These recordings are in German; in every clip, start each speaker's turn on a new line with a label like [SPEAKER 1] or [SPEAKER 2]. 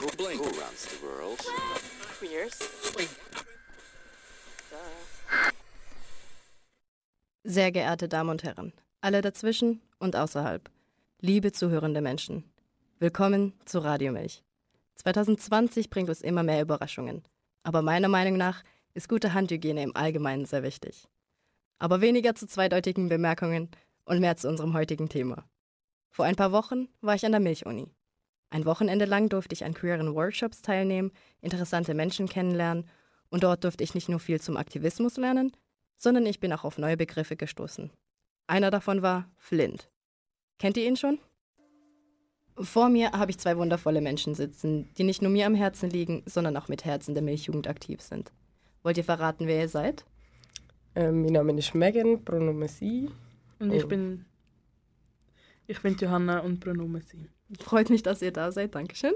[SPEAKER 1] Who, blink? Who runs the world?
[SPEAKER 2] Queers.
[SPEAKER 3] Sehr geehrte Damen und Herren, alle dazwischen und außerhalb, liebe zuhörende Menschen, willkommen zu Radio Milch. 2020 bringt uns immer mehr Überraschungen, aber meiner Meinung nach ist gute Handhygiene im Allgemeinen sehr wichtig. Aber weniger zu zweideutigen Bemerkungen und mehr zu unserem heutigen Thema. Vor ein paar Wochen war ich an der Milchuni. Ein Wochenende lang durfte ich an queeren Workshops teilnehmen, interessante Menschen kennenlernen und dort durfte ich nicht nur viel zum Aktivismus lernen, sondern ich bin auch auf neue Begriffe gestoßen. Einer davon war Flint. Kennt ihr ihn schon? Vor mir habe ich zwei wundervolle Menschen sitzen, die nicht nur mir am Herzen liegen, sondern auch mit Herzen der Milchjugend aktiv sind. Wollt ihr verraten, wer ihr seid?
[SPEAKER 4] Ähm, mein Name ist Megan, Pronomen sie.
[SPEAKER 5] Und ich
[SPEAKER 4] Oh.
[SPEAKER 5] bin ich bin Johanna und Pronomen sie.
[SPEAKER 3] Freut mich, dass ihr da seid. Dankeschön.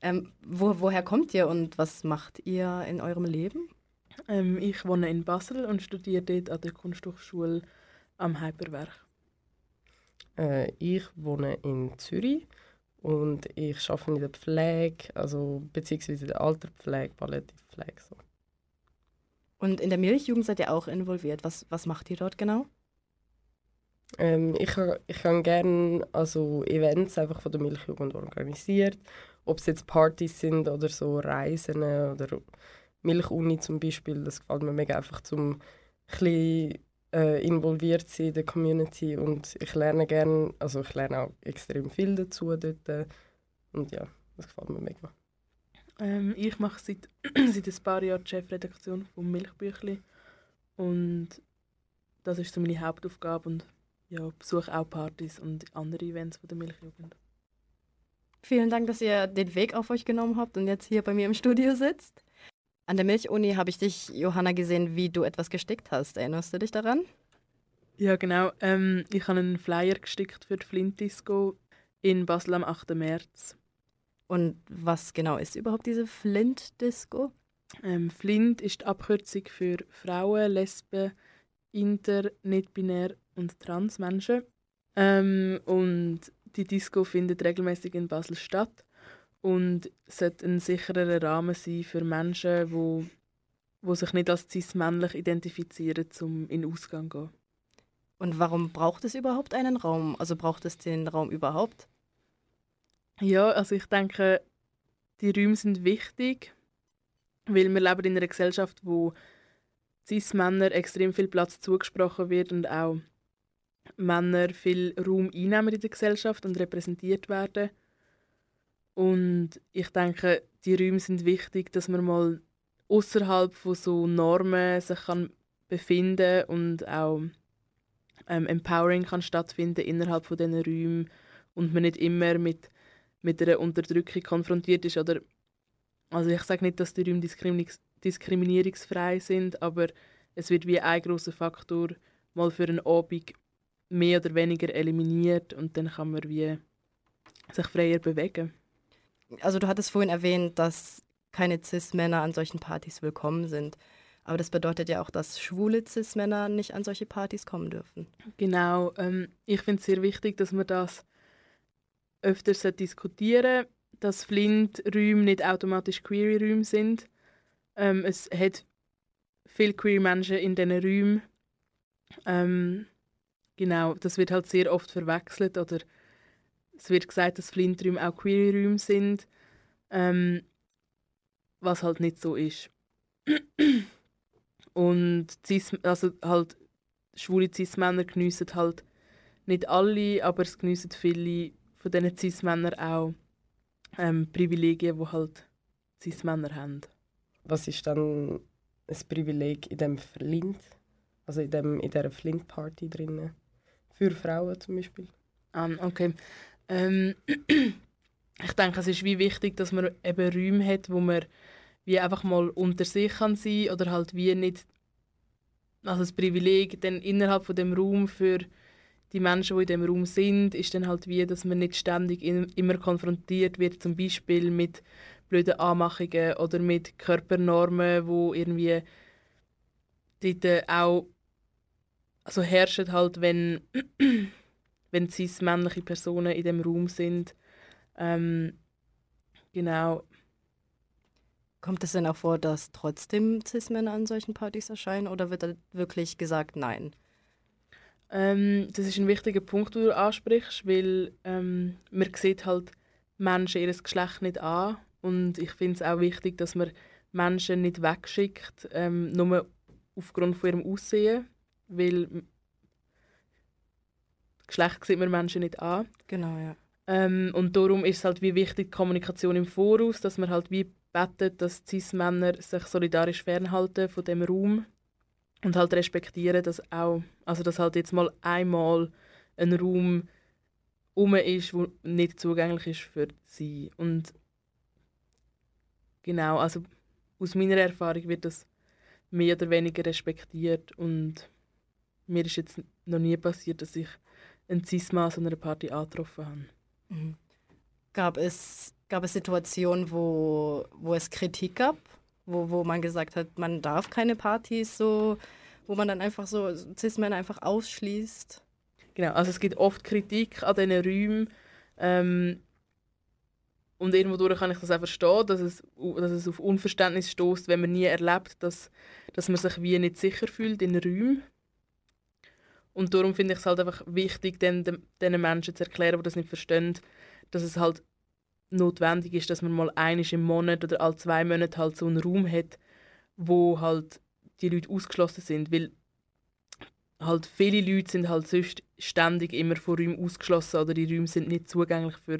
[SPEAKER 3] Ähm, wo, woher kommt ihr und was macht ihr in eurem Leben?
[SPEAKER 5] Ähm, ich wohne in Basel und studiere dort an der Kunsthochschule am Hyperwerk.
[SPEAKER 4] Äh, ich wohne in Zürich und ich arbeite in der Pflege, also beziehungsweise in der Alterpflege, Palliativpflege. So.
[SPEAKER 3] Und in der Milchjugend seid ihr auch involviert. Was, was macht ihr dort genau?
[SPEAKER 4] Ähm, ich, ich habe gerne also Events einfach von der Milchjugend organisiert, ob es jetzt Partys sind oder so Reisen oder Milchuni zum Beispiel. Das gefällt mir mega einfach zum ein äh, involviert sein in der Community und ich lerne gerne, also ich lerne auch extrem viel dazu dort und ja, das gefällt mir mega.
[SPEAKER 5] Ähm, ich mache seit, seit ein paar Jahren die Chefredaktion vom Milchbüchli und das ist so meine Hauptaufgabe und ja, besuche auch Partys und andere Events von der Milchjugend.
[SPEAKER 3] Vielen Dank, dass ihr den Weg auf euch genommen habt und jetzt hier bei mir im Studio sitzt. An der Milchuni habe ich dich, Johanna, gesehen, wie du etwas gestickt hast. Erinnerst du dich daran?
[SPEAKER 5] Ja, genau. Ähm, ich habe einen Flyer gestickt für die Flint Disco in Basel am 8. März.
[SPEAKER 3] Und was genau ist überhaupt diese Flint-Disco?
[SPEAKER 5] Ähm, Flint ist die Abkürzung für Frauen, Lesben, Inter, nicht-binär und Transmenschen. Ähm, und die Disco findet regelmäßig in Basel statt und sollte ein sicherer Rahmen sein für Menschen, wo, wo sich nicht als cis-männlich identifizieren, um in Ausgang zu gehen.
[SPEAKER 3] Und warum braucht es überhaupt einen Raum? Also braucht es den Raum überhaupt?
[SPEAKER 5] Ja, also ich denke, die Räume sind wichtig, weil wir leben in einer Gesellschaft, wo cis-Männer extrem viel Platz zugesprochen wird und auch Männer viel Raum einnehmen in der Gesellschaft und repräsentiert werden. Und ich denke, die Räume sind wichtig, dass man mal außerhalb von so Normen sich kann befinden und auch ähm, Empowering kann stattfinden innerhalb von diesen Räumen und man nicht immer mit mit einer Unterdrückung konfrontiert ist. Oder, also ich sage nicht, dass die Räume diskriminierungs diskriminierungsfrei sind, aber es wird wie ein großer Faktor mal für einen Abend mehr oder weniger eliminiert und dann kann man wie sich freier bewegen.
[SPEAKER 3] Also du hattest vorhin erwähnt, dass keine Cis-Männer an solchen Partys willkommen sind. Aber das bedeutet ja auch, dass schwule Cis-Männer nicht an solche Partys kommen dürfen.
[SPEAKER 5] Genau, ähm, ich finde es sehr wichtig, dass man das öfters diskutieren dass Flint-Räume nicht automatisch queere Räume sind. Ähm, es hat viele queere Menschen in diesen Räumen. Ähm, genau, das wird halt sehr oft verwechselt oder es wird gesagt, dass Flint-Räume auch queere Räume sind, ähm, was halt nicht so ist. Und Cis, also halt schwule Cis-Männer geniessen halt nicht alle, aber es geniessen viele von diesen Cis-Männern auch ähm, Privilegien, die halt Cis-Männer haben.
[SPEAKER 4] Was ist dann ein Privileg in dem Flint, also in, dem, in dieser Flint-Party drinnen? Für Frauen zum Beispiel?
[SPEAKER 5] Um, okay. Ähm, ich denke, es ist wie wichtig, dass man eben Räume hat, wo man wie einfach mal unter sich kann sein oder halt wie nicht also das Privileg dann innerhalb von dem Raum für die Menschen, die in dem Raum sind, ist dann halt wie, dass man nicht ständig in, immer konfrontiert wird, zum Beispiel mit blöden Anmachungen oder mit Körpernormen, wo irgendwie dort auch also herrschen halt, wenn wenn cis männliche Personen in dem Raum sind. Ähm, genau.
[SPEAKER 3] Kommt es denn auch vor, dass trotzdem Cis-Männer an solchen Partys erscheinen oder wird da wirklich gesagt nein?
[SPEAKER 5] Ähm, das ist ein wichtiger Punkt, den du ansprichst, weil ähm, man sieht halt Menschen ihr Geschlecht nicht an und ich finde es auch wichtig, dass man Menschen nicht wegschickt, ähm, nur aufgrund von ihrem Aussehen, weil Geschlecht sieht man Menschen nicht an.
[SPEAKER 3] Genau, ja.
[SPEAKER 5] Ähm, und darum ist es halt wie wichtig die Kommunikation im Voraus, dass man halt wie betet, dass Cis-Männer sich solidarisch fernhalten von dem Raum und halt respektieren, dass auch, also dass halt jetzt mal einmal ein Raum um ist, wo nicht zugänglich ist für sie. Und genau, also aus meiner Erfahrung wird das mehr oder weniger respektiert und mir ist jetzt noch nie passiert, dass ich einen Cis-Mann an einer Party angetroffen habe.
[SPEAKER 3] Mhm. Gab, es, gab es Situationen, wo, wo es Kritik gab? Wo, wo man gesagt hat, man darf keine Partys so, wo man dann einfach so Cis-Männer einfach ausschließt?
[SPEAKER 5] Genau, also es gibt oft Kritik an diesen Räumen. Ähm, und irgendwo kann ich das auch verstehen, dass es, dass es auf Unverständnis stößt, wenn man nie erlebt, dass, dass man sich wie nicht sicher fühlt in Räumen. Und darum finde ich es halt einfach wichtig, den, den Menschen zu erklären, die das nicht verstehen, dass es halt notwendig ist, dass man mal einisch im Monat oder alle zwei Monate halt so einen Raum hat, wo halt die Leute ausgeschlossen sind, weil halt viele Leute sind halt sonst ständig immer von Räumen ausgeschlossen oder die Räume sind nicht zugänglich für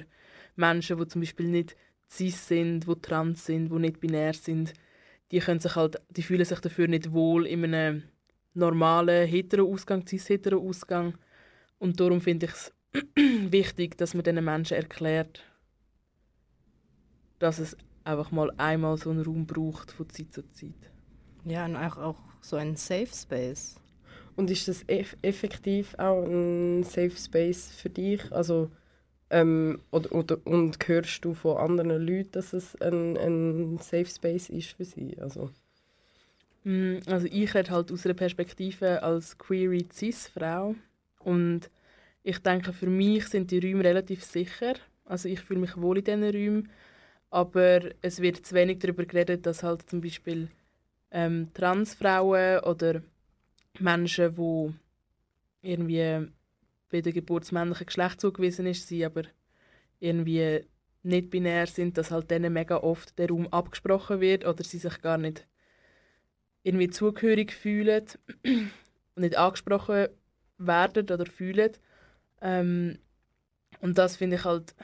[SPEAKER 5] Menschen, die zum Beispiel nicht cis sind, die trans sind, die nicht binär sind. Die, können sich halt, die fühlen sich dafür nicht wohl in einem normalen hetero-Ausgang, cis-hetero-Ausgang. Und darum finde ich es wichtig, dass man diesen Menschen erklärt, dass es einfach mal einmal so einen Raum braucht von Zeit zu Zeit.
[SPEAKER 3] Ja, und auch, auch so ein Safe Space.
[SPEAKER 4] Und ist das eff effektiv auch ein Safe Space für dich? Also, ähm, oder, oder, und hörst du von anderen Leuten, dass es ein, ein Safe Space ist für sie? Also,
[SPEAKER 5] also ich rede halt aus einer Perspektive als queere Cis-Frau und ich denke, für mich sind die Räume relativ sicher. Also ich fühle mich wohl in diesen Räumen. Aber es wird zu wenig darüber geredet, dass halt zum Beispiel ähm, Transfrauen oder Menschen, die irgendwie bei der Geburt des männlichen Geschlecht zugewiesen ist, sie aber irgendwie nicht binär sind, dass halt denen mega oft der Raum abgesprochen wird oder sie sich gar nicht irgendwie zugehörig fühlen und nicht angesprochen werden oder fühlen. Ähm, und das finde ich halt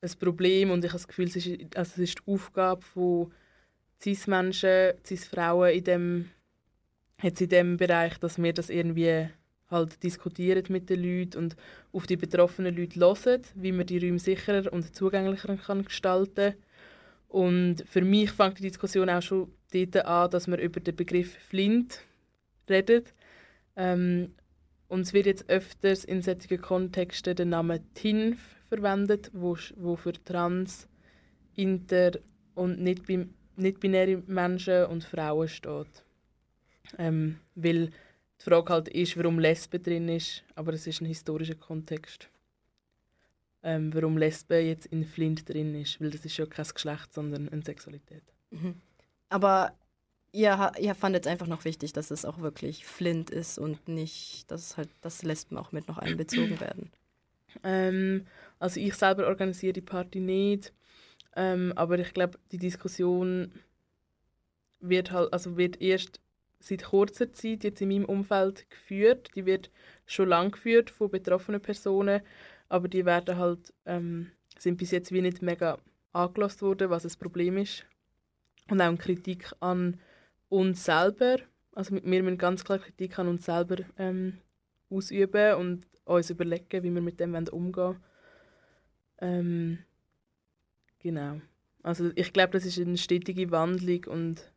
[SPEAKER 5] ein Problem und ich habe das Gefühl, es ist, also es ist die Aufgabe von Cis-Menschen, Cis-Frauen in dem, jetzt in dem Bereich, dass wir das irgendwie halt diskutieren mit den Leuten und auf die betroffenen Leute hören, wie man die Räume sicherer und zugänglicher kann gestalten Und für mich fängt die Diskussion auch schon dort an, dass man über den Begriff Flint redet. Ähm, und es wird jetzt öfters in solchen Kontexten der Name TINF verwendet, wo, wo für trans, inter und nicht-binäre Menschen und Frauen steht. Ähm, weil die Frage halt ist, warum Lesbe drin ist, aber es ist ein historischer Kontext. Ähm, warum Lesbe jetzt in Flint drin ist, weil das ist ja kein Geschlecht, sondern eine Sexualität.
[SPEAKER 3] Mhm. Aber ihr, ihr fandet es einfach noch wichtig, dass es auch wirklich Flint ist und nicht, dass halt dass Lesben auch mit noch einbezogen werden.
[SPEAKER 5] Ähm, also ich selber organisiere die Party nicht, ähm, aber ich glaube, die Diskussion wird halt, also wird erst seit kurzer Zeit jetzt in meinem Umfeld geführt. Die wird schon lange geführt von betroffenen Personen, aber die werden halt ähm, sind bis jetzt wie nicht mega angelost worden, was das Problem ist und auch eine Kritik an uns selber. Also wir müssen ganz klar Kritik an uns selber ähm, ausüben und uns überlegen, wie wir mit dem umgehen ähm, Genau. Also ich glaube, das ist eine stetige Wandlung und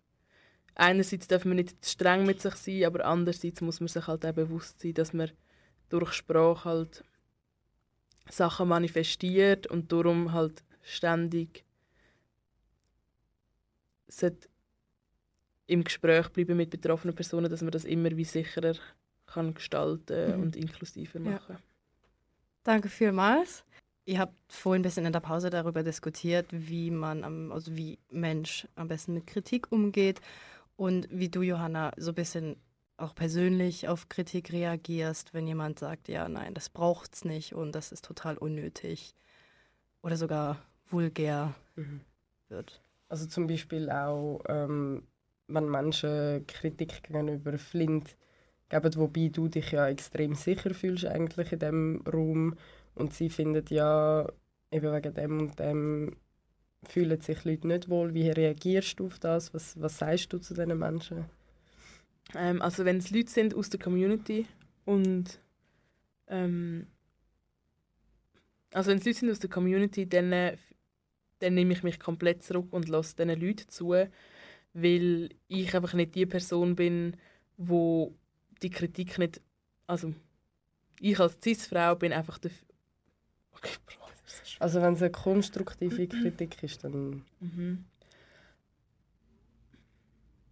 [SPEAKER 5] einerseits darf man nicht zu streng mit sich sein, aber andererseits muss man sich halt auch bewusst sein, dass man durch Sprache halt Sachen manifestiert und darum halt ständig im Gespräch bleiben mit betroffenen Personen, dass man das immer wie sicherer kann gestalten mhm. und inklusiver machen. Ja.
[SPEAKER 3] Danke vielmals. Ihr habt vorhin ein bisschen in der Pause darüber diskutiert, wie man, am, also wie Mensch am besten mit Kritik umgeht und wie du, Johanna, so ein bisschen auch persönlich auf Kritik reagierst, wenn jemand sagt, ja, nein, das braucht's nicht und das ist total unnötig oder sogar vulgär
[SPEAKER 4] Mhm.
[SPEAKER 3] wird.
[SPEAKER 4] Also zum Beispiel auch, ähm, wenn Menschen Kritik gegenüber Flint geben, wobei du dich ja extrem sicher fühlst eigentlich in dem Raum und sie finden ja eben wegen dem und dem fühlen sich Leute nicht wohl. Wie reagierst du auf das? Was, was sagst du zu diesen Menschen?
[SPEAKER 5] Ähm, also wenn es Leute sind aus der Community und ähm, also wenn es Leute sind aus der Community, dann, äh, dann nehme ich mich komplett zurück und lasse diesen Leuten zu, weil ich einfach nicht die Person bin, wo die Kritik nicht, also ich als Cis-Frau bin einfach der Okay.
[SPEAKER 4] Also wenn es eine konstruktive Kritik ist, dann
[SPEAKER 5] Mhm.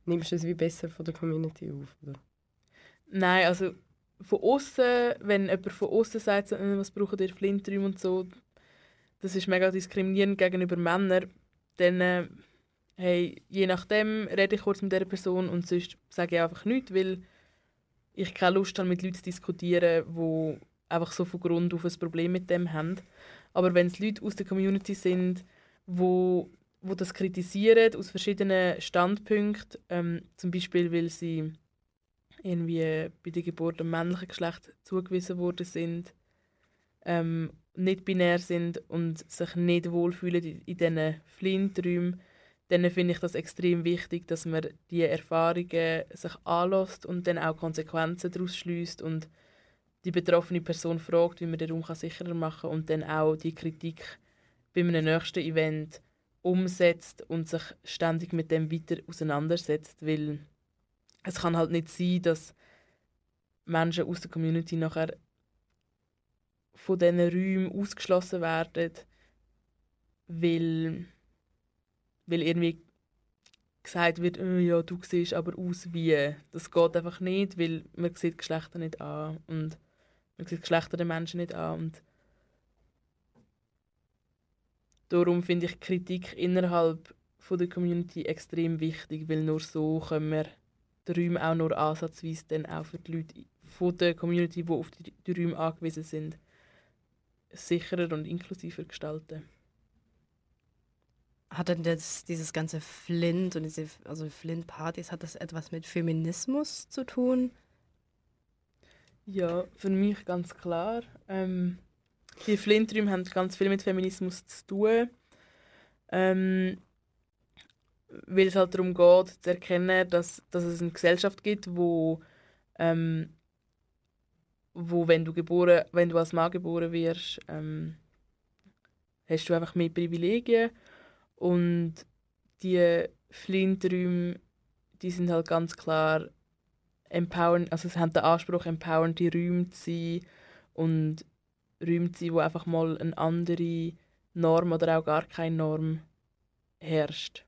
[SPEAKER 4] Nimmst du es wie besser von der Community auf, oder?
[SPEAKER 5] Nein, also von außen, wenn jemand von außen sagt, «Äh, was brauchen ihr Flinträume und so, das ist mega diskriminierend gegenüber Männern, dann äh, hey, je nachdem rede ich kurz mit dieser Person und sonst sage ich einfach nichts, weil ich keine Lust habe, mit Leuten zu diskutieren, die einfach so von Grund auf ein Problem mit dem haben. Aber wenn es Leute aus der Community sind, wo, wo das kritisieren aus verschiedenen Standpunkten, ähm, zum Beispiel, weil sie irgendwie bei der Geburt dem männlichen Geschlecht zugewiesen worden sind, ähm, nicht binär sind und sich nicht wohlfühlen in, in diesen Flinträumen, dann finde ich das extrem wichtig, dass man die Erfahrungen sich anlässt und dann auch Konsequenzen daraus schließt und die betroffene Person fragt, wie man den Raum sicherer machen kann und dann auch die Kritik bei einem nächsten Event umsetzt und sich ständig mit dem weiter auseinandersetzt, weil es kann halt nicht sein, dass Menschen aus der Community nachher von diesen Räumen ausgeschlossen werden, weil, weil irgendwie gesagt wird, «Äh, ja, du siehst aber aus wie. Das geht einfach nicht, weil man sieht Geschlechter nicht an und man sieht Geschlechter der Menschen nicht an und darum finde ich Kritik innerhalb von der Community extrem wichtig, weil nur so können wir die Räume auch nur ansatzweise dann auch für die Leute von der Community, die auf die, die Räume angewiesen sind, sicherer und inklusiver gestalten.
[SPEAKER 3] Hat denn das, dieses ganze Flint und diese also Flint-Partys, hat das etwas mit Feminismus zu tun?
[SPEAKER 5] Ja, für mich ganz klar. Ähm, die Flinträume haben ganz viel mit Feminismus zu tun. Ähm, weil es halt darum geht, zu erkennen, dass, dass es eine Gesellschaft gibt, wo, ähm, wo wenn du geboren, wenn du als Mann geboren wirst, ähm, hast du einfach mehr Privilegien und die Flinträume, die sind halt ganz klar empowern, also sie haben den Anspruch, empowernde Räume zu sein und Räume zu sein, wo einfach mal eine andere Norm oder auch gar keine Norm herrscht.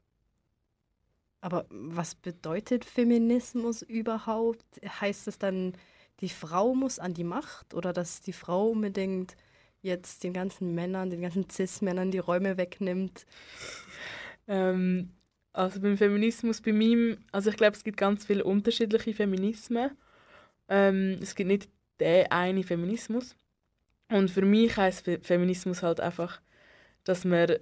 [SPEAKER 3] Aber was bedeutet Feminismus überhaupt? Heißt es dann, die Frau muss an die Macht oder dass die Frau unbedingt jetzt den ganzen Männern, den ganzen Cis-Männern die Räume wegnimmt?
[SPEAKER 5] Ähm, also beim Feminismus, bei mir, also ich glaube, es gibt ganz viele unterschiedliche Feminismen. Ähm, es gibt nicht den einen Feminismus. Und für mich heißt Fe Feminismus halt einfach, dass man,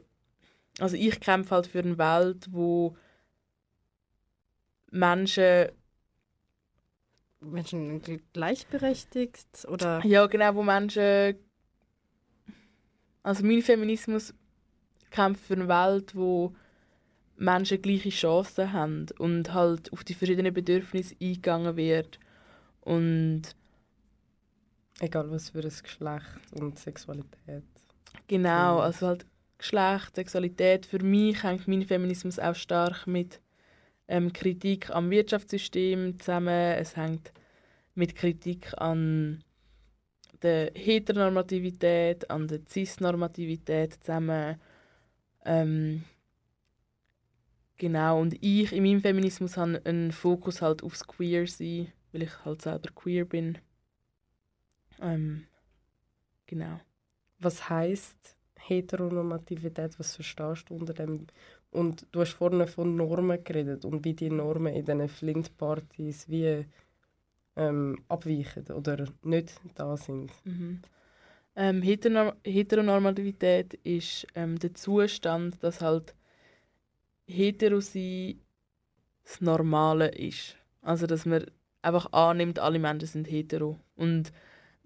[SPEAKER 5] also ich kämpfe halt für eine Welt, wo Menschen,
[SPEAKER 3] Menschen gl- gleichberechtigt oder?
[SPEAKER 5] Ja genau, wo Menschen, also mein Feminismus kämpft für eine Welt, wo Menschen gleiche Chancen haben und halt auf die verschiedenen Bedürfnisse eingegangen wird. Und
[SPEAKER 4] Egal was für ein Geschlecht und Sexualität.
[SPEAKER 5] Genau, also halt Geschlecht, Sexualität. Für mich hängt mein Feminismus auch stark mit ähm, Kritik am Wirtschaftssystem zusammen. Es hängt mit Kritik an der Heteronormativität, an der Cis-Normativität zusammen. Ähm, genau, und ich in meinem Feminismus habe einen Fokus halt aufs Queer-Sein, weil ich halt selber queer bin. Ähm, genau.
[SPEAKER 4] Was heißt Heteronormativität, was verstehst du unter dem? Und du hast vorhin von Normen geredet und wie die Normen in diesen Flint-Partys wie ähm, abweichen oder nicht da sind.
[SPEAKER 5] Mhm. Ähm, Heteronorm Heteronormativität ist ähm, der Zustand, dass halt hetero das Normale ist. Also dass man einfach annimmt, alle Menschen sind hetero. Und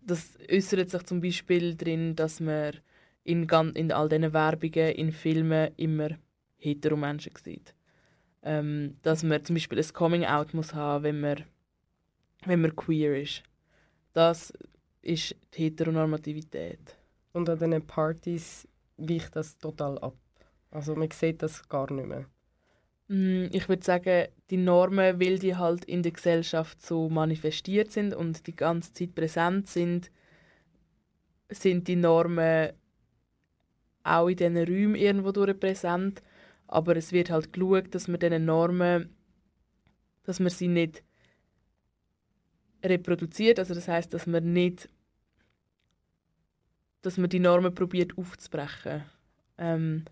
[SPEAKER 5] das äußert sich zum Beispiel darin, dass man in, in all diesen Werbungen, in Filmen immer hetero Menschen sieht. Ähm, dass man zum Beispiel ein Coming-out muss haben, wenn man, wenn man queer ist. Das ist die Heteronormativität.
[SPEAKER 4] Und an diesen Partys weicht das total ab. Also man sieht das gar nicht mehr.
[SPEAKER 5] Mm, ich würde sagen, die Normen, weil die halt in der Gesellschaft so manifestiert sind und die ganze Zeit präsent sind, sind die Normen auch in diesen Räumen irgendwo durch präsent. Aber es wird halt geschaut, dass man diese Normen, dass man sie nicht reproduziert. Also das heißt, dass man nicht, dass man die Normen probiert aufzubrechen. Ähm,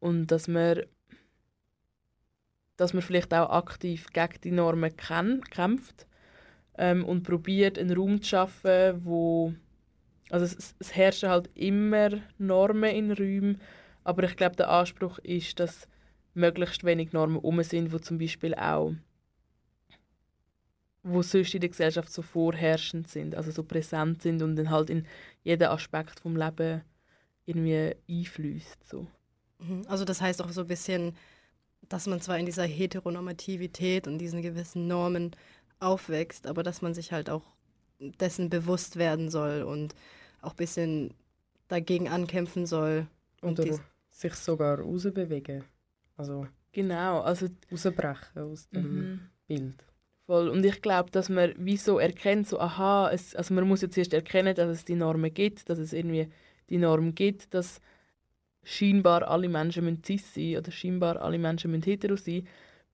[SPEAKER 5] und dass man dass man vielleicht auch aktiv gegen die Normen kämpft ähm, und probiert einen Raum zu schaffen, wo also es, es herrschen halt immer Normen in Räumen, aber ich glaube der Anspruch ist, dass möglichst wenig Normen um sind, wo zum Beispiel auch wo sonst in der Gesellschaft so vorherrschend sind, also so präsent sind und dann halt in jeden Aspekt vom Leben irgendwie einfließt so.
[SPEAKER 3] Mhm. Also das heißt auch so ein bisschen dass man zwar in dieser Heteronormativität und diesen gewissen Normen aufwächst, aber dass man sich halt auch dessen bewusst werden soll und auch ein bisschen dagegen ankämpfen soll.
[SPEAKER 4] Und Oder sich sogar rausbewegen. Also
[SPEAKER 5] genau, also
[SPEAKER 4] rausbrechen aus dem mhm. Bild.
[SPEAKER 5] Voll. Und ich glaube, dass man wieso erkennt, so aha, es, also man muss jetzt erst erkennen, dass es die Normen gibt, dass es irgendwie die Norm gibt, dass scheinbar alle Menschen müssen cis sein oder scheinbar alle Menschen müssen hetero sein,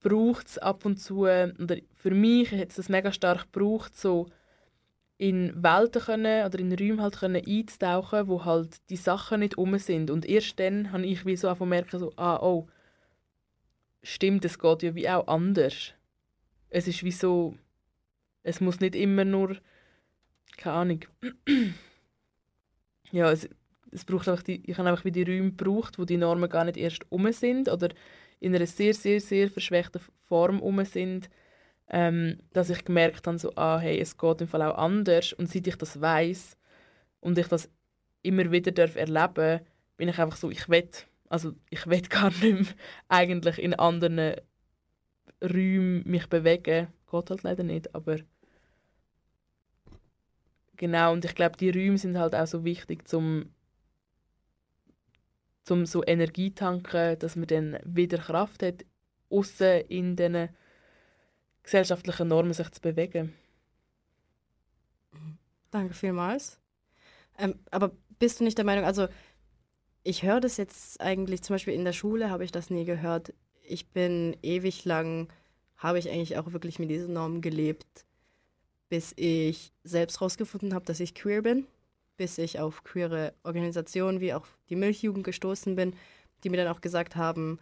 [SPEAKER 5] braucht es ab und zu, oder für mich hat es das mega stark gebraucht, so in Welten können oder in Räume halt können einzutauchen, wo halt die Sachen nicht um sind. Und erst dann habe ich wie so einfach merken, so, ah, oh, stimmt, es geht ja wie auch anders. Es ist wie so, es muss nicht immer nur, keine Ahnung, ja, es, es braucht einfach die, ich habe einfach wie die Räume gebraucht, wo die Normen gar nicht erst um sind oder in einer sehr, sehr, sehr verschwächten Form um sind, ähm, dass ich gemerkt habe, so, ah, hey, es geht im Fall auch anders. Und seit ich das weiß und ich das immer wieder darf erleben bin ich einfach so, ich will, also ich will gar nicht mehr eigentlich in anderen Räumen mich bewegen. Geht halt leider nicht, aber genau, und ich glaube, die Räume sind halt auch so wichtig, um um so Energie tanken, dass man dann wieder Kraft hat, außen in diesen gesellschaftlichen Normen sich zu bewegen.
[SPEAKER 3] Danke vielmals. Ähm, aber bist du nicht der Meinung, also ich höre das jetzt eigentlich, zum Beispiel in der Schule habe ich das nie gehört. Ich bin ewig lang, habe ich eigentlich auch wirklich mit diesen Normen gelebt, bis ich selbst herausgefunden habe, dass ich queer bin bis ich auf queere Organisationen wie auch die Milchjugend gestoßen bin, die mir dann auch gesagt haben,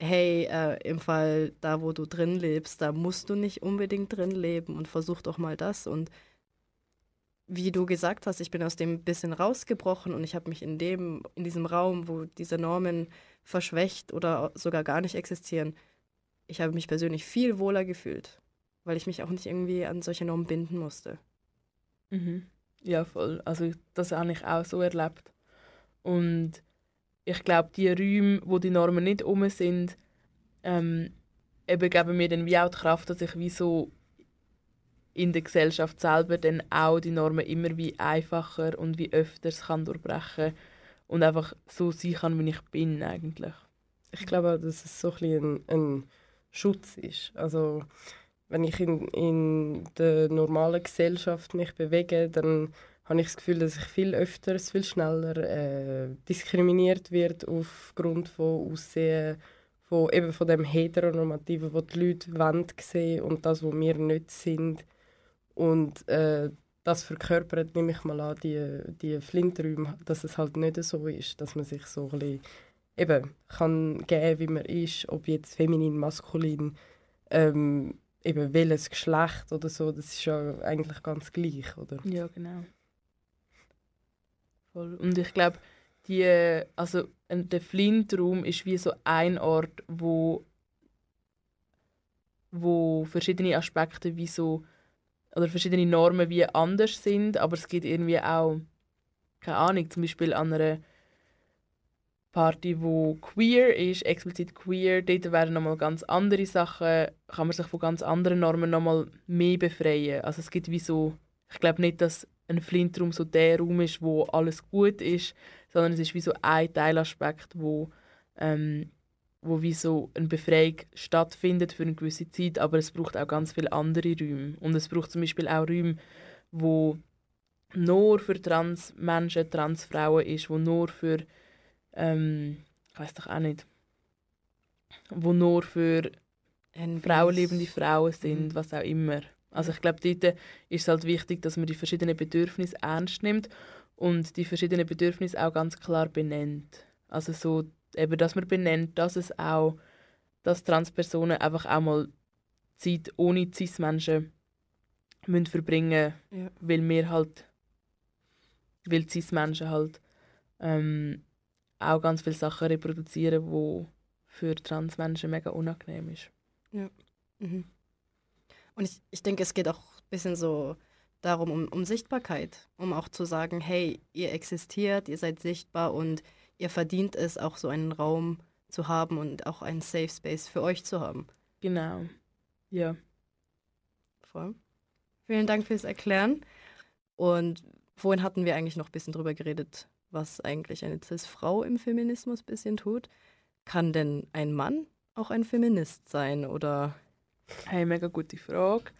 [SPEAKER 3] hey, äh, im Fall da, wo du drin lebst, da musst du nicht unbedingt drin leben und versuch doch mal das. Und wie du gesagt hast, ich bin aus dem bisschen rausgebrochen und ich habe mich in dem, in diesem Raum, wo diese Normen verschwächt oder sogar gar nicht existieren, ich habe mich persönlich viel wohler gefühlt, weil ich mich auch nicht irgendwie an solche Normen binden musste.
[SPEAKER 5] Mhm. Ja, voll. Also das habe ich auch so erlebt. Und ich glaube, die Räume, wo die Normen nicht um sind, ähm, eben geben mir dann wie auch die Kraft, dass ich wie so in der Gesellschaft selber dann auch die Normen immer wie einfacher und wie öfters kann durchbrechen und einfach so sein kann, wie ich bin eigentlich.
[SPEAKER 4] Ich glaube auch, dass es so ein, ein, Schutz ist. Also wenn ich in, in der normalen Gesellschaft mich bewege, dann habe ich das Gefühl, dass ich viel öfter, viel schneller äh, diskriminiert wird aufgrund von Aussehen, von, eben von dem Heteronormativen, was die Leute wollen sehen und das, was wir nicht sind. Und äh, das verkörpert, nehme ich mal an, die, die Flinträume, dass es halt nicht so ist, dass man sich so ein bisschen eben kann geben, wie man ist, ob jetzt feminin, maskulin, ähm, eben welches Geschlecht oder so, das ist ja eigentlich ganz gleich, oder?
[SPEAKER 5] Ja, genau. Voll. Und ich glaube, die, also der Flintraum ist wie so ein Ort, wo, wo verschiedene Aspekte wie so, oder verschiedene Normen wie anders sind, aber es gibt irgendwie auch, keine Ahnung, zum Beispiel an einer Party, wo queer ist, explizit queer, dort werden nochmal ganz andere Sachen, kann man sich von ganz anderen Normen nochmal mehr befreien. Also es gibt wie so, ich glaube nicht, dass ein Flintraum so der Raum ist, wo alles gut ist, sondern es ist wie so ein Teilaspekt, wo, ähm, wo wie so eine Befreiung stattfindet für eine gewisse Zeit, aber es braucht auch ganz viele andere Räume. Und es braucht zum Beispiel auch Räume, wo nur für Transmenschen, Transfrauen ist, wo nur für ähm, ich weiß doch auch nicht, wo nur für frauenliebende Frauen sind, mhm. was auch immer. Also ich glaube, dort ist es halt wichtig, dass man die verschiedenen Bedürfnisse ernst nimmt und die verschiedenen Bedürfnisse auch ganz klar benennt. Also so, eben, dass man benennt, dass es auch, dass Transpersonen einfach auch mal Zeit ohne Cis-Menschen müssen verbringen ja. weil wir halt, weil Cis-Menschen halt ähm, auch ganz viele Sachen reproduzieren, die für Transmenschen mega unangenehm ist.
[SPEAKER 3] Ja. Mhm. Und ich, ich denke, es geht auch ein bisschen so darum, um, um Sichtbarkeit, um auch zu sagen, hey, ihr existiert, ihr seid sichtbar und ihr verdient es, auch so einen Raum zu haben und auch einen Safe Space für euch zu haben.
[SPEAKER 5] Genau. Ja.
[SPEAKER 3] Voll. Vielen Dank fürs Erklären. Und vorhin hatten wir eigentlich noch ein bisschen drüber geredet, was eigentlich eine Cis-Frau im Feminismus ein bisschen tut. Kann denn ein Mann auch ein Feminist sein oder?
[SPEAKER 5] Hey, mega gute Frage.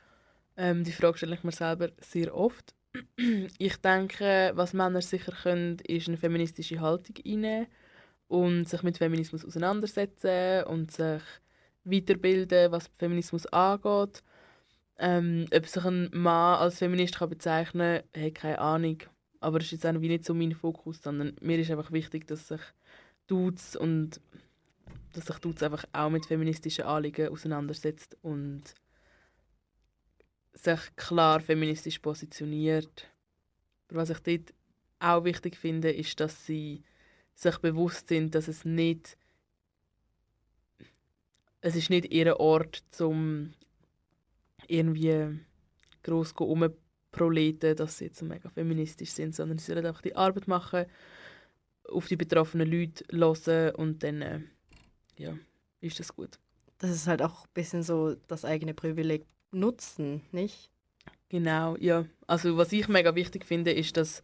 [SPEAKER 5] Ähm, die Frage stelle ich mir selber sehr oft. Ich denke, was Männer sicher können, ist eine feministische Haltung einnehmen und sich mit Feminismus auseinandersetzen und sich weiterbilden, was Feminismus angeht. Ähm, ob sich ein Mann als Feminist kann bezeichnen kann, habe keine Ahnung. Aber das ist jetzt auch nicht so mein Fokus, sondern mir ist einfach wichtig, dass sich Dudes und dass sich Dudes einfach auch mit feministischen Anliegen auseinandersetzt und sich klar feministisch positioniert. Aber was ich dort auch wichtig finde, ist, dass sie sich bewusst sind, dass es nicht es ist nicht ihr Ort zum irgendwie groß Proleten, dass sie jetzt mega feministisch sind, sondern sie sollen einfach die Arbeit machen, auf die betroffenen Leute hören und dann äh, ja, ist das gut.
[SPEAKER 3] Das ist halt auch ein bisschen so das eigene Privileg nutzen, nicht?
[SPEAKER 5] Genau, ja. Also was ich mega wichtig finde, ist, dass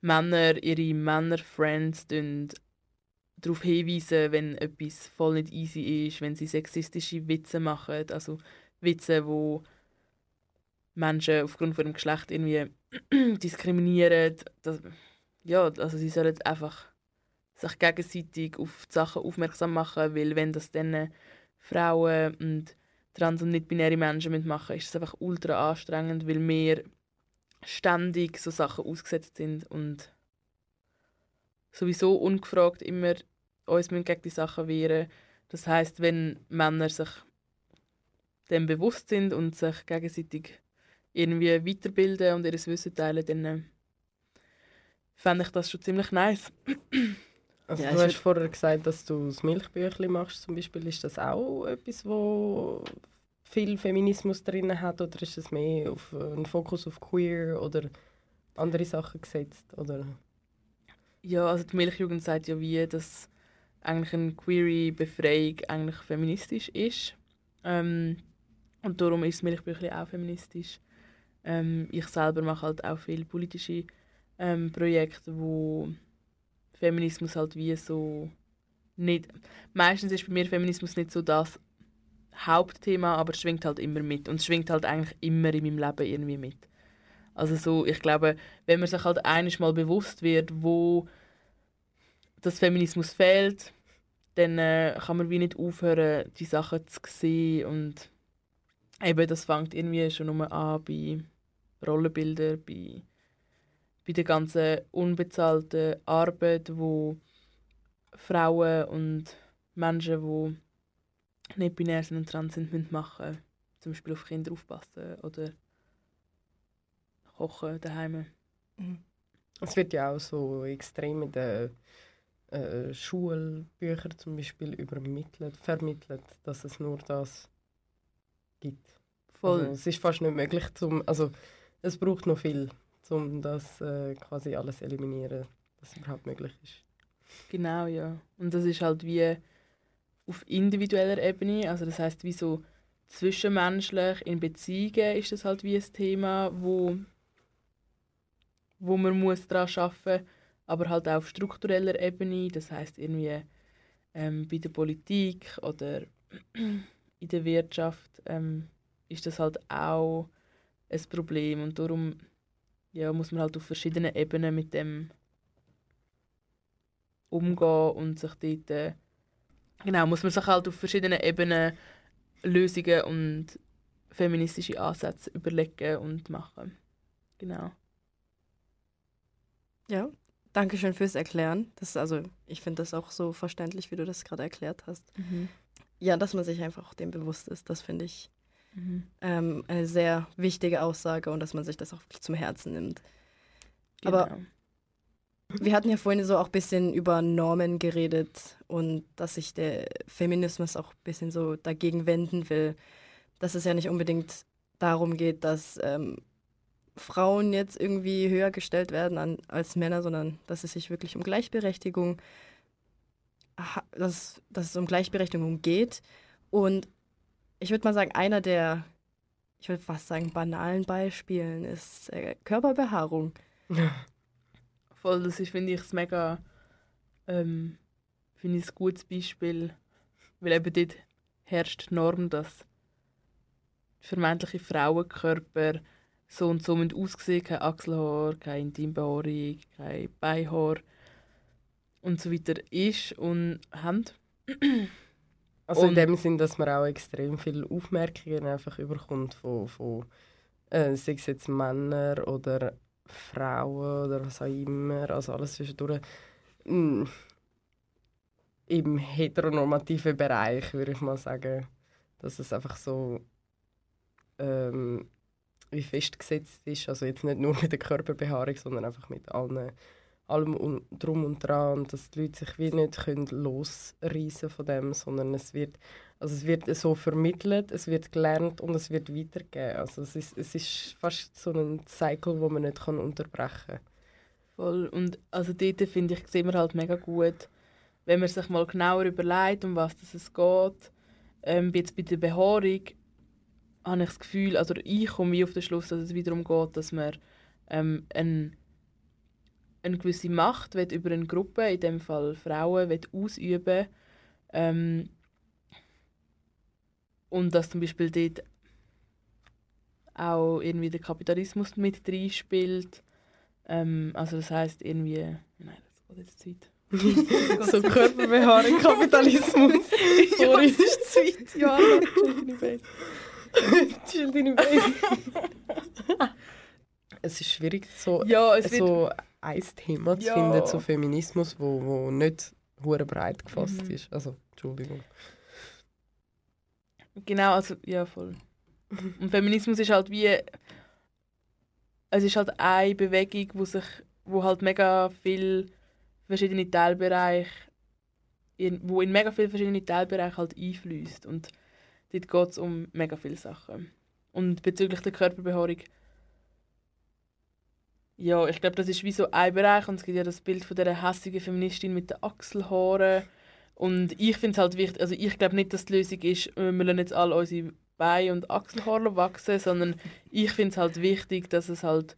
[SPEAKER 5] Männer ihre Männer-Friends darauf hinweisen, wenn etwas voll nicht easy ist, wenn sie sexistische Witze machen, also Witze, wo Menschen aufgrund von ihrem Geschlecht irgendwie diskriminieren. Das, ja, also sie sollen einfach sich gegenseitig auf die Sachen aufmerksam machen, weil wenn das dann Frauen und trans- und nicht-binäre Menschen mitmachen, ist es einfach ultra anstrengend, weil wir ständig so Sachen ausgesetzt sind und sowieso ungefragt immer uns gegen die Sachen wehren. Das heißt, wenn Männer sich dem bewusst sind und sich gegenseitig irgendwie weiterbilden und ihr Wissen teilen, dann äh, fände ich das schon ziemlich nice.
[SPEAKER 4] Also ja, du hast vorher gesagt, dass du das Milchbüchli machst zum Beispiel. Ist das auch etwas, wo viel Feminismus drin hat oder ist es mehr auf einen Fokus auf queer oder andere Sachen gesetzt? Oder?
[SPEAKER 5] Ja, also die Milchjugend sagt ja wie, dass eigentlich eine queere Befreiung eigentlich feministisch ist. Ähm, und darum ist das Milchbüchli auch feministisch. Ähm, ich selber mache halt auch viele politische ähm, Projekte, wo Feminismus halt wie so nicht... Meistens ist bei mir Feminismus nicht so das Hauptthema, aber es schwingt halt immer mit. Und es schwingt halt eigentlich immer in meinem Leben irgendwie mit. Also so, ich glaube, wenn man sich halt einiges mal bewusst wird, wo das Feminismus fehlt, dann äh, kann man wie nicht aufhören, die Sachen zu sehen und eben, das fängt irgendwie schon nur an bei Rollenbilder, bei, bei der ganzen unbezahlten Arbeit, wo Frauen und Menschen, die nicht binär sind und trans sind, müssen machen Zum Beispiel auf Kinder aufpassen oder kochen daheim.
[SPEAKER 3] Mhm.
[SPEAKER 4] Es wird ja auch so extrem in den äh, Schulbüchern zum Beispiel übermittelt, vermittelt, dass es nur das gibt.
[SPEAKER 5] Voll.
[SPEAKER 4] Also, es ist fast nicht möglich, zum, also es braucht noch viel, um das äh, quasi alles zu eliminieren, es überhaupt möglich ist.
[SPEAKER 5] Genau, ja. Und das ist halt wie auf individueller Ebene, also das heißt wie so zwischenmenschlich in Beziehungen ist das halt wie ein Thema, wo wo man muss daran arbeiten muss, aber halt auch auf struktureller Ebene, das heißt irgendwie ähm, bei der Politik oder in der Wirtschaft ähm, ist das halt auch ein Problem und darum ja, muss man halt auf verschiedenen Ebenen mit dem umgehen und sich dort äh, genau, muss man sich halt auf verschiedenen Ebenen Lösungen und feministische Ansätze überlegen und machen. Genau.
[SPEAKER 3] Ja, danke schön fürs Erklären. Das also, ich finde das auch so verständlich, wie du das gerade erklärt hast.
[SPEAKER 5] Mhm.
[SPEAKER 3] Ja, dass man sich einfach dem bewusst ist, das finde ich
[SPEAKER 5] Mhm.
[SPEAKER 3] ähm, eine sehr wichtige Aussage und dass man sich das auch wirklich zum Herzen nimmt. Aber-
[SPEAKER 5] Genau.
[SPEAKER 3] Wir hatten ja vorhin so auch ein bisschen über Normen geredet und dass sich der Feminismus auch ein bisschen so dagegen wenden will, dass es ja nicht unbedingt darum geht, dass ähm, Frauen jetzt irgendwie höher gestellt werden an, als Männer, sondern dass es sich wirklich um Gleichberechtigung, dass, dass es um Gleichberechtigung geht. Und ich würde mal sagen, einer der, ich würde fast sagen, banalen Beispielen ist äh, Körperbehaarung.
[SPEAKER 5] Voll, das ist, finde ich, das mega ähm, finde ich ein gutes Beispiel, weil eben dort herrscht die Norm, dass vermeintliche Frauenkörper so und so aussehen, kein Achselhaar, keine Intimbehaarung, kein Beinhaar und so weiter ist und haben.
[SPEAKER 4] Also in
[SPEAKER 5] Und-
[SPEAKER 4] dem Sinn, dass man auch extrem viele Aufmerkungen einfach überkommt von, von äh, sei es jetzt Männer oder Frauen oder was auch immer, also alles zwischendurch. Mm, Im heteronormativen Bereich würde ich mal sagen, dass es einfach so ähm, wie festgesetzt ist, also jetzt nicht nur mit der Körperbehaarung, sondern einfach mit allen, allem drum und dran und dass die Leute sich wie nicht können losreißen von dem, sondern es wird, also es wird so vermittelt, es wird gelernt und es wird weitergegeben. Also es ist, es ist fast so ein Cycle, wo man nicht kann unterbrechen kann.
[SPEAKER 5] Voll. Und also dort finde ich, sieht man halt mega gut, wenn man sich mal genauer überlegt, um was es geht. Ähm, jetzt bei der Behaarung habe ich das Gefühl, also ich komme auf den Schluss, dass es wiederum geht, dass man ähm, ein, eine gewisse Macht will über eine Gruppe, in dem Fall Frauen, will ausüben ähm, und dass zum Beispiel dort auch irgendwie der Kapitalismus mit reinspielt. Ähm, also das heißt irgendwie... Nein, das geht jetzt zu weit.
[SPEAKER 4] so Körperbehaarung, Kapitalismus. Sorry.
[SPEAKER 5] Das ist zu weit. Ja, Entschuldigung, Base.
[SPEAKER 4] Chill deine Base. Es ist schwierig, so,
[SPEAKER 5] Ja, es
[SPEAKER 4] so ein Thema zu
[SPEAKER 5] Ja.
[SPEAKER 4] finden zu Feminismus, wo, wo nicht hure breit gefasst
[SPEAKER 5] Mhm.
[SPEAKER 4] ist. Also, Entschuldigung.
[SPEAKER 5] Genau, also... Ja, voll. Und Feminismus ist halt wie... Es ist halt eine Bewegung, wo sich... wo halt mega viel verschiedene Teilbereiche... In, wo in mega viele verschiedene Teilbereiche halt einfließt und dort geht es um mega viele Sachen. Und bezüglich der Körperbehaarung Ja, ich glaube, das ist wie so ein Bereich und es gibt ja das Bild von dieser hässigen Feministin mit den Achselhaaren. Und ich finde es halt wichtig, also ich glaube nicht, dass die Lösung ist, äh, wir lassen jetzt alle unsere Beine und Achselhaare wachsen, sondern ich finde es halt wichtig, dass es halt,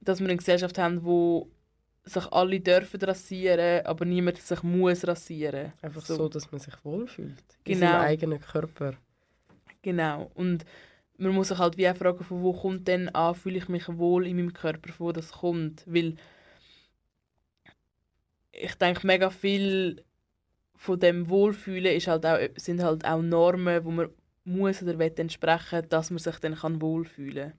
[SPEAKER 5] dass wir eine Gesellschaft haben, wo sich alle dürfen rasieren, aber niemand sich muss rasieren.
[SPEAKER 4] Einfach so, dass man sich wohlfühlt. In
[SPEAKER 5] Genau.
[SPEAKER 4] seinem eigenen Körper.
[SPEAKER 5] Genau. Und man muss sich halt wie auch fragen, von wo kommt denn an, fühle ich mich wohl in meinem Körper, wo das kommt. Weil ich denke, mega viel von dem Wohlfühlen ist halt auch, sind halt auch Normen, wo man muss oder will entsprechen, dass man sich dann kann wohlfühlen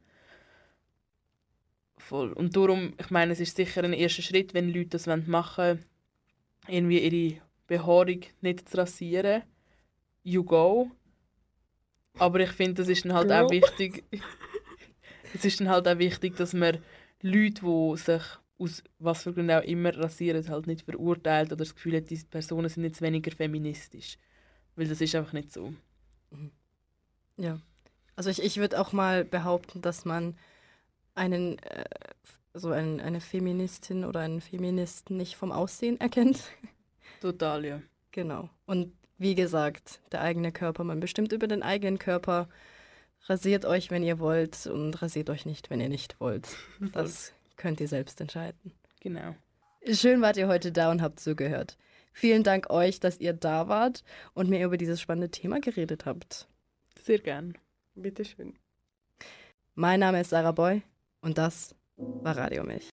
[SPEAKER 5] Voll. Und darum, ich meine, es ist sicher ein erster Schritt, wenn Leute das machen wollen, irgendwie ihre Behaarung nicht zu rasieren. You go. Aber ich finde, das ist dann halt auch wichtig. es ist dann halt auch wichtig, dass man Leute, die sich aus was für Gründen auch immer rasieren, halt nicht verurteilt oder das Gefühl hat, diese Personen sind jetzt weniger feministisch. Weil das ist einfach nicht so.
[SPEAKER 3] Ja. Also ich, ich würde auch mal behaupten, dass man einen, äh, so ein, eine Feministin oder einen Feministen nicht vom Aussehen erkennt.
[SPEAKER 5] Total, ja.
[SPEAKER 3] Genau. Und wie gesagt, der eigene Körper, man bestimmt über den eigenen Körper. Rasiert euch, wenn ihr wollt und rasiert euch nicht, wenn ihr nicht wollt. Das könnt ihr selbst entscheiden.
[SPEAKER 5] Genau.
[SPEAKER 3] Schön wart ihr heute da und habt zugehört. Vielen Dank euch, dass ihr da wart und mir über dieses spannende Thema geredet habt.
[SPEAKER 5] Sehr gern.
[SPEAKER 4] Bitteschön.
[SPEAKER 3] Mein Name ist Sarah Boy und das war Radio Milch.